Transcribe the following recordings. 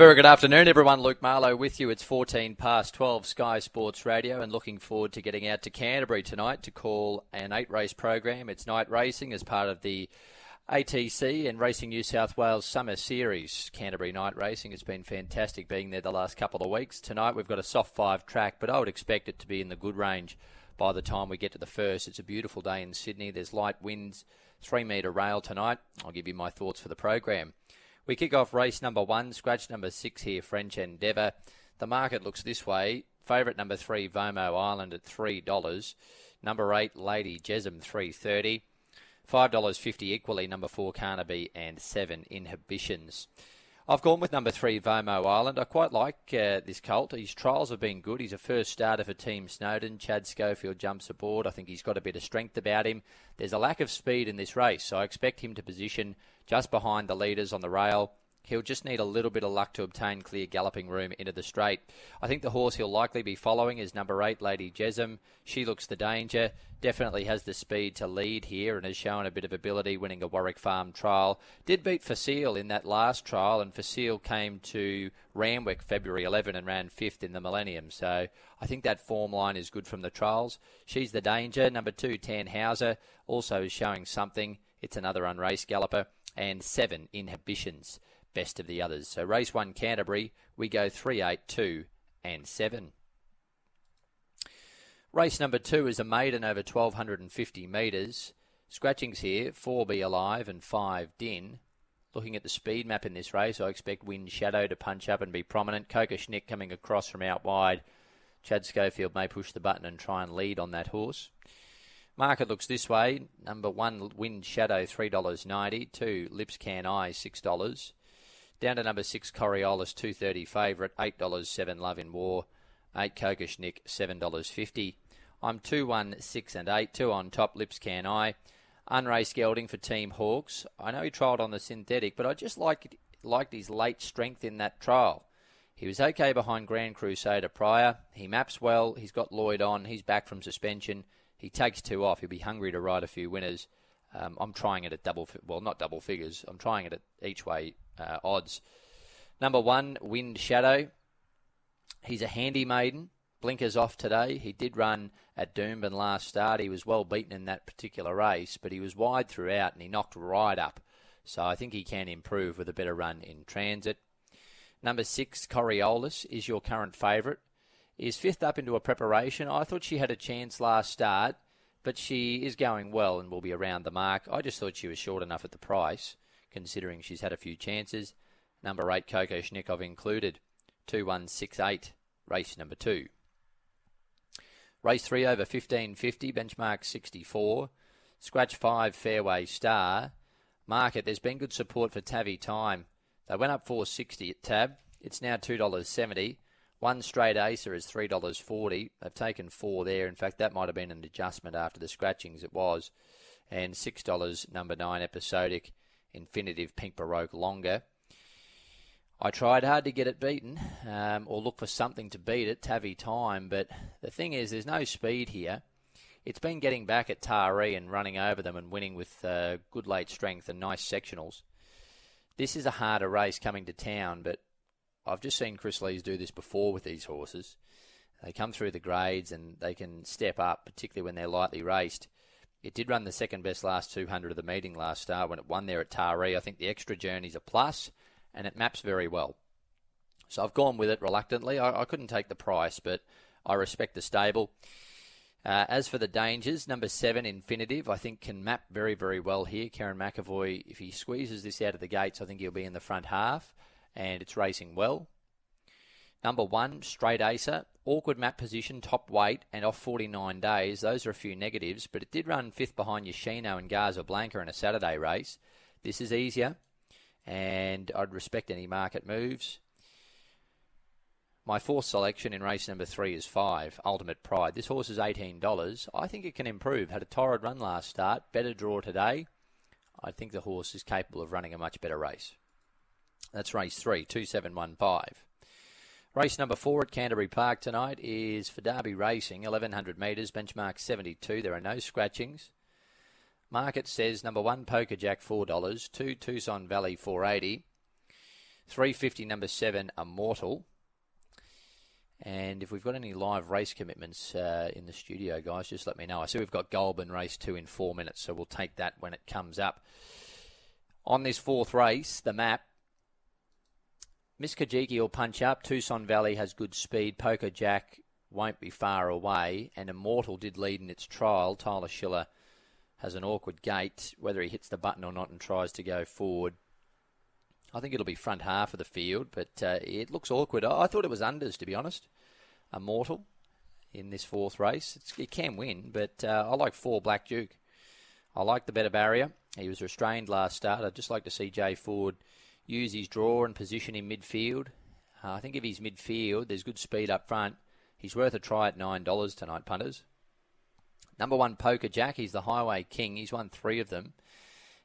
Very good afternoon, everyone. Luke Marlow with you. It's 14 past 12 Sky Sports Radio and looking forward to getting out to Canterbury tonight to call an eight race program. It's night racing as part of the ATC and Racing New South Wales Summer Series. Canterbury night racing. It's been fantastic being there the last couple of weeks. Tonight we've got a soft five track, but I would expect it to be in the good range by the time we get to the first. It's a beautiful day in Sydney. There's light winds, three metre rail tonight. I'll give you my thoughts for the program. We kick off race number one, scratch number six here, French Endeavour. The market looks this way. Favourite number three, Vomo Island at three dollars. Number eight, Lady Jesum, three thirty. Five dollars fifty equally. Number four, Carnaby, and seven Inhibitions. I've gone with number three, Vomo Island. I quite like uh, this colt. His trials have been good. He's a first starter for Team Snowden. Chad Schofield jumps aboard. I think he's got a bit of strength about him. There's a lack of speed in this race, so I expect him to position just behind the leaders on the rail. He'll just need a little bit of luck to obtain clear galloping room into the straight. I think the horse he'll likely be following is number eight, Lady Jesum. She looks the danger. Definitely has the speed to lead here and has shown a bit of ability winning a Warwick Farm trial. Did beat Facile in that last trial, and Facile came to Randwick February 11 and ran fifth in the Millennium. So I think that form line is good from the trials. She's the danger. Number two, Tannhauser, also is showing something. It's another unraced galloper. And seven, Inhibitions best of the others. So race one, Canterbury, we go three, eight, two, and seven. Race number two is a maiden over 1250 metres. Scratchings here, four be alive and five din. Looking at the speed map in this race, I expect Wind Shadow to punch up and be prominent. Kokoschnick coming across from out wide. Chad Schofield may push the button and try and lead on that horse. Market looks this way. Number one, Wind Shadow, $3.90. Two, Lips Can Eye, $6. Down to number six, Coriolis, two thirty favourite, eight dollars seven. Love in War, eight Kokoschnick, seven dollars fifty. I'm two one six and eight, two on top. Lips can I. Unraced gelding for Team Hawkes. I know he trialled on the synthetic, but I just liked liked his late strength in that trial. He was okay behind Grand Crusader prior. He maps well. He's got Lloyd on. He's back from suspension. He takes two off. He'll be hungry to ride a few winners. Um, I'm trying it at double, well, not double figures. I'm trying it at each way uh, odds. Number one, Wind Shadow. He's a handy maiden. Blinkers off today. He did run at Doomben last start. He was well beaten in that particular race, but he was wide throughout and he knocked right up. So I think he can improve with a better run in transit. Number six, Coriolis, is your current favourite. Is fifth up into a preparation. I thought she had a chance last start, but she is going well and will be around the mark. I just thought she was short enough at the price considering she's had a few chances. Number eight, Kokoschnick, I've included. 2168, race number two. Race three over 1550, benchmark 64. Scratch five, fairway star. Market, there's been good support for Tavi Time. They went up 460 at Tab. It's now $2.70. One straight Acer is $3.40. They've taken four there. In fact, that might have been an adjustment after the scratchings, it was. And $6 number nine episodic infinitive pink baroque longer. I tried hard to get it beaten, um, or look for something to beat it, Tavi time, but the thing is, there's no speed here. It's been getting back at Taree and running over them and winning with uh, good late strength and nice sectionals. This is a harder race coming to town, but I've just seen Chris Lees do this before with these horses. They come through the grades and they can step up, particularly when they're lightly raced. It did run the second best last 200 of the meeting last start when it won there at Taree. I think the extra journey's a plus, and it maps very well. So I've gone with it reluctantly. I, I couldn't take the price, but I respect the stable. Uh, as for the dangers, number seven, Infinitive, I think can map very, very well here. Kerrin McEvoy, if he squeezes this out of the gates, I think he'll be in the front half, and it's racing well. Number one, Straight Acer. Awkward map position, top weight, and off 49 days. Those are a few negatives, but it did run fifth behind Yoshino and Garza Blanca in a Saturday race. This is easier, and I'd respect any market moves. My fourth selection in race number three is five, Ultimate Pride. This horse is $18. I think it can improve. Had a torrid run last start, better draw today. I think the horse is capable of running a much better race. That's race three, 2715. Race number four at Canterbury Park tonight is for Derby Racing, 1100 metres, benchmark 72. There are no scratchings. Market says number one Poker Jack $4, two Tucson Valley 480, 350 number seven, Immortal. And if we've got any live race commitments uh, in the studio, guys, just let me know. I see we've got Goulburn race two in four minutes, so we'll take that when it comes up. On this fourth race, the map, Miss Kajiki will punch up. Tucson Valley has good speed. Poker Jack won't be far away. And Immortal did lead in its trial. Tyler Schiller has an awkward gait. Whether he hits the button or not and tries to go forward, I think it'll be front half of the field, but uh, it looks awkward. I thought it was unders, to be honest. Immortal in this fourth race. It's, it can win, but uh, I like four Black Duke. I like the better barrier. He was restrained last start. I'd just like to see Jay Ford use his draw and position in midfield. Uh, I think if he's midfield, there's good speed up front. He's worth a try at $9 tonight, punters. Number one, Poker Jack. He's the Highway King. He's won three of them.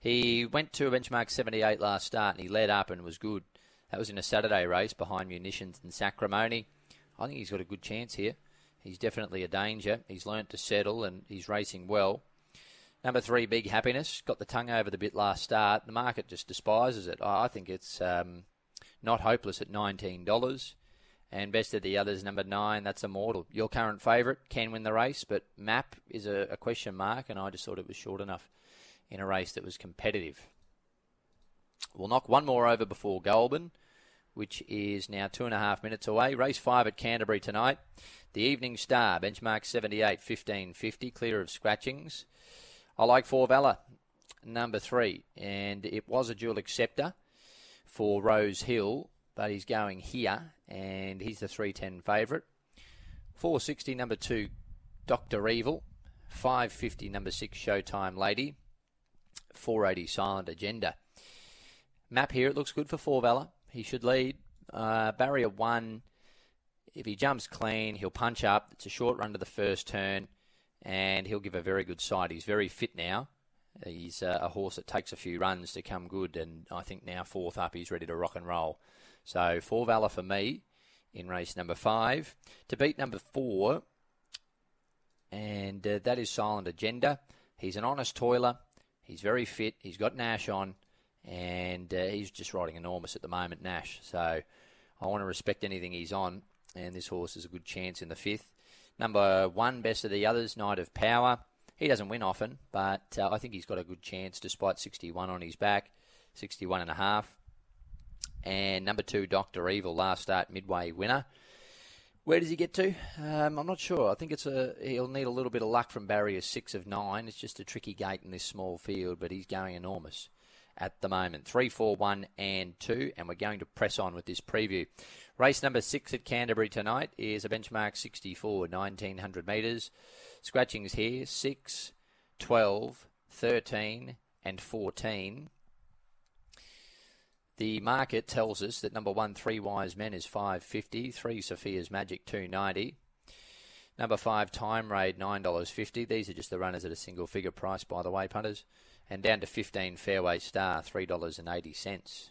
He went to a benchmark 78 last start and he led up and was good. That was in a Saturday race behind Munitions and Sacramone. I think he's got a good chance here. He's definitely a danger. He's learnt to settle and he's racing well. Number three, Big Happiness. Got the tongue over the bit last start. The market just despises it. I think it's um, not hopeless at $19. And best of the others, number nine, that's Immortal. Your current favourite can win the race, but Map is a, a question mark, and I just thought it was short enough in a race that was competitive. We'll knock one more over before Goulburn, which is now two and a half minutes away. Race five at Canterbury tonight. The Evening Star, benchmark 78, 1550, clear of scratchings. I like Four Valor, number three, and it was a dual acceptor for Rose Hill, but he's going here, and he's the 310 favourite. 460, number two, Dr. Evil. 550, number six, Showtime Lady. 480 Silent Agenda. Map here, it looks good for Four Valor. He should lead. Uh, barrier one, if he jumps clean, he'll punch up. It's a short run to the first turn, and he'll give a very good side. He's very fit now. He's uh, a horse that takes a few runs to come good, and I think now fourth up, he's ready to rock and roll. So Four Valor for me in race number five. To beat number four, and uh, that is Silent Agenda. He's an honest toiler. He's very fit. He's got Nash on, and uh, he's just riding enormous at the moment, Nash. So I want to respect anything he's on, and this horse is a good chance in the fifth. Number one, best of the others, Knight of Power. He doesn't win often, but uh, I think he's got a good chance despite 61 on his back, 61 and a half. And number two, Doctor Evil, last start midway winner. Where does he get to? Um, I'm not sure. I think it's a he'll need a little bit of luck from barrier six of nine. It's just a tricky gate in this small field, but he's going enormous at the moment. Three, four, one, and two, and we're going to press on with this preview. Race number six at Canterbury tonight is a benchmark 64, 1900 metres. Scratchings here 6, 12, 13, and 14. The market tells us that number one, Three Wise Men, is 550. Three, Sophia's Magic, 290. Number five, Time Raid, $9.50. These are just the runners at a single figure price, by the way, punters. And down to 15, Fairway Star, $3.80.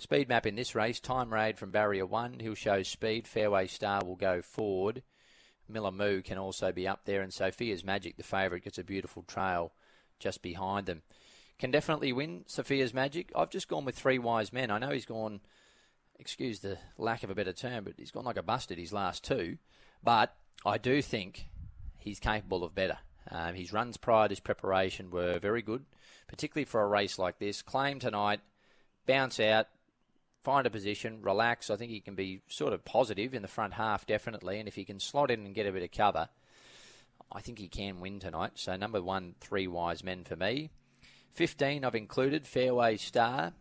Speed map in this race, Time Raid from barrier one. He'll show speed. Fairway Star will go forward. Miller Moo can also be up there, and Sophia's Magic, the favourite, gets a beautiful trail just behind them can definitely win Sophia's Magic. I've just gone with three wise men. I know he's gone, excuse the lack of a better term, but he's gone like a busted his last two. But I do think he's capable of better. Um, his runs prior to his preparation were very good, particularly for a race like this. Claim tonight, bounce out, find a position, relax. I think he can be sort of positive in the front half, definitely. And if he can slot in and get a bit of cover, I think he can win tonight. So number one, three wise men for me. 15 I've included, Fairway Star.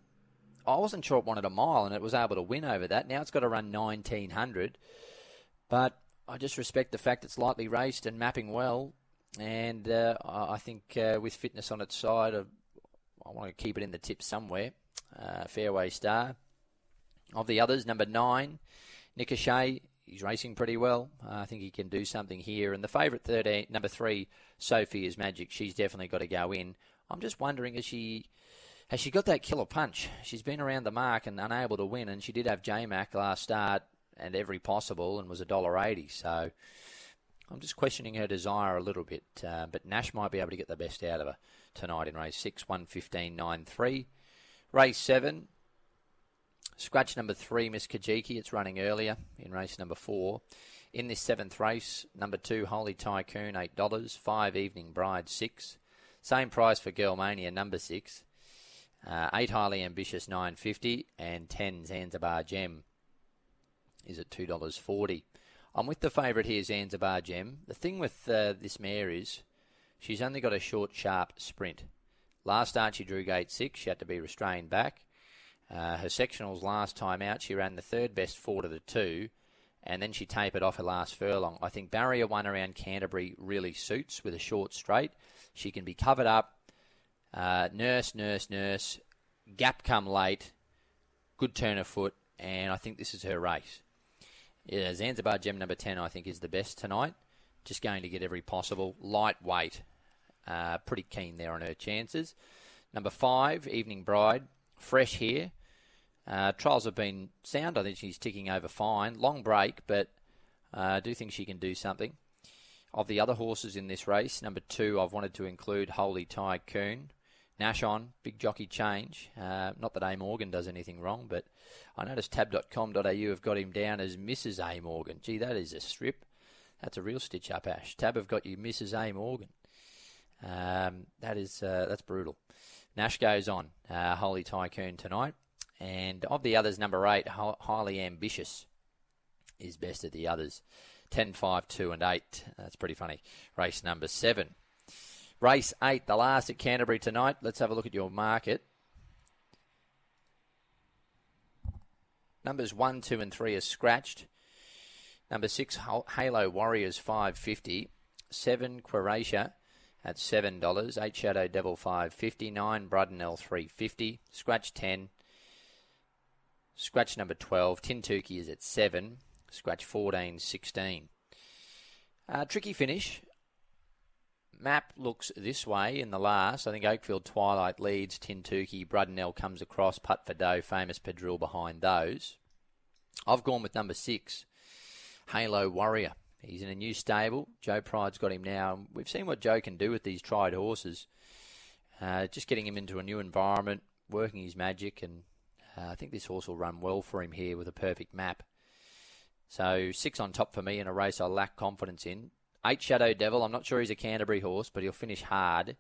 I wasn't sure it wanted a mile and it was able to win over that. Now it's got to run 1900. But I just respect the fact it's lightly raced and mapping well. And uh, I think uh, with fitness on its side, uh, I want to keep it in the tip somewhere. Uh, Fairway Star. Of the others, number nine, Nick O'Shea. He's racing pretty well. I think he can do something here. And the favourite 13, number three, Sophia's Magic. She's definitely got to go in. I'm just wondering, is she has she got that killer punch? She's been around the mark and unable to win, and she did have JMac last start and every possible, and was a dollar eighty. So I'm just questioning her desire a little bit. Uh, but Nash might be able to get the best out of her tonight in race six, one fifteen nine three. Race seven, Scratch number three, Miss Kajiki. It's running earlier in race number four. In this seventh race, number two, Holy Tycoon, eight dollars. Five, Evening Bride, six. Same price for Girlmania, number six. Uh, eight, Highly Ambitious, nine fifty, and ten, Zanzibar Gem is at two dollars forty. I'm with the favourite here, Zanzibar Gem. The thing with uh, this mare is she's only got a short, sharp sprint. Last start she drew gate six. She had to be restrained back. Uh, her sectionals last time out, she ran the third best four to the two, and then she tapered off her last furlong. I think barrier one around Canterbury really suits with a short straight. She can be covered up, uh, nurse, nurse, nurse, gap come late, good turn of foot, and I think this is her race. Yeah, Zanzibar Gem number 10, I think, is the best tonight. Just going to get every possible. Lightweight. Uh, pretty keen there on her chances. Number 5, Evening Bride. Fresh here. Uh, trials have been sound. I think she's ticking over fine. Long break, but uh, I do think she can do something. Of the other horses in this race, number two, I've wanted to include Holy Tycoon. Nash on, big jockey change. Uh, not that A. Morgan does anything wrong, but I noticed tab.com.au have got him down as Mrs. A. Morgan. Gee, that is a strip. That's a real stitch up, Ash. Tab have got you Mrs. A. Morgan. Um, that is uh, that's brutal. Nash goes on. Uh, Holy Tycoon tonight. And of the others, number eight, Highly Ambitious, is best of the others. 10, 5, 2, and 8. That's pretty funny. Race number 7. Race 8, the last at Canterbury tonight. Let's have a look at your market. Numbers 1, 2, and 3 are scratched. Number 6, Halo Warriors 550. 7, Queratia at $7. 8, Shadow Devil 550. 9, Brudenell 350. Scratch 10. Scratch number 12. Tintuki is at 7. Scratch 14, 16. Uh, tricky finish map looks this way in the last. I think Oakfield Twilight leads Tintuki. Brudenell comes across. Putt for Doe, famous Pedril behind those. I've gone with number six, Halo Warrior. He's in a new stable. Joe Pride's got him now. We've seen what Joe can do with these tried horses. Uh, just getting him into a new environment, working his magic, and uh, I think this horse will run well for him here with a perfect map. So six on top for me in a race I lack confidence in. Eight Shadow Devil. I'm not sure he's a Canterbury horse, but he'll finish hard.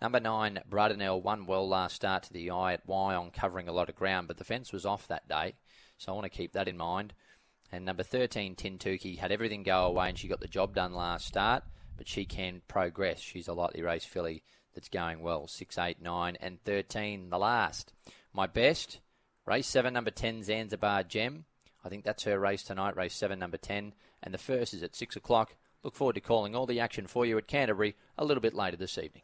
Number nine, Brudenell, won well last start to the eye at Wyong, covering a lot of ground, but the fence was off that day, so I want to keep that in mind. And number 13, Tintuki, had everything go away and she got the job done last start, but she can progress. She's a lightly raced filly that's going well. Six, eight, nine, and 13, the last. My best, race 7, number 10, Zanzibar Gem. I think that's her race tonight, race 7, number 10. And the first is at 6 o'clock. Look forward to calling all the action for you at Canterbury a little bit later this evening.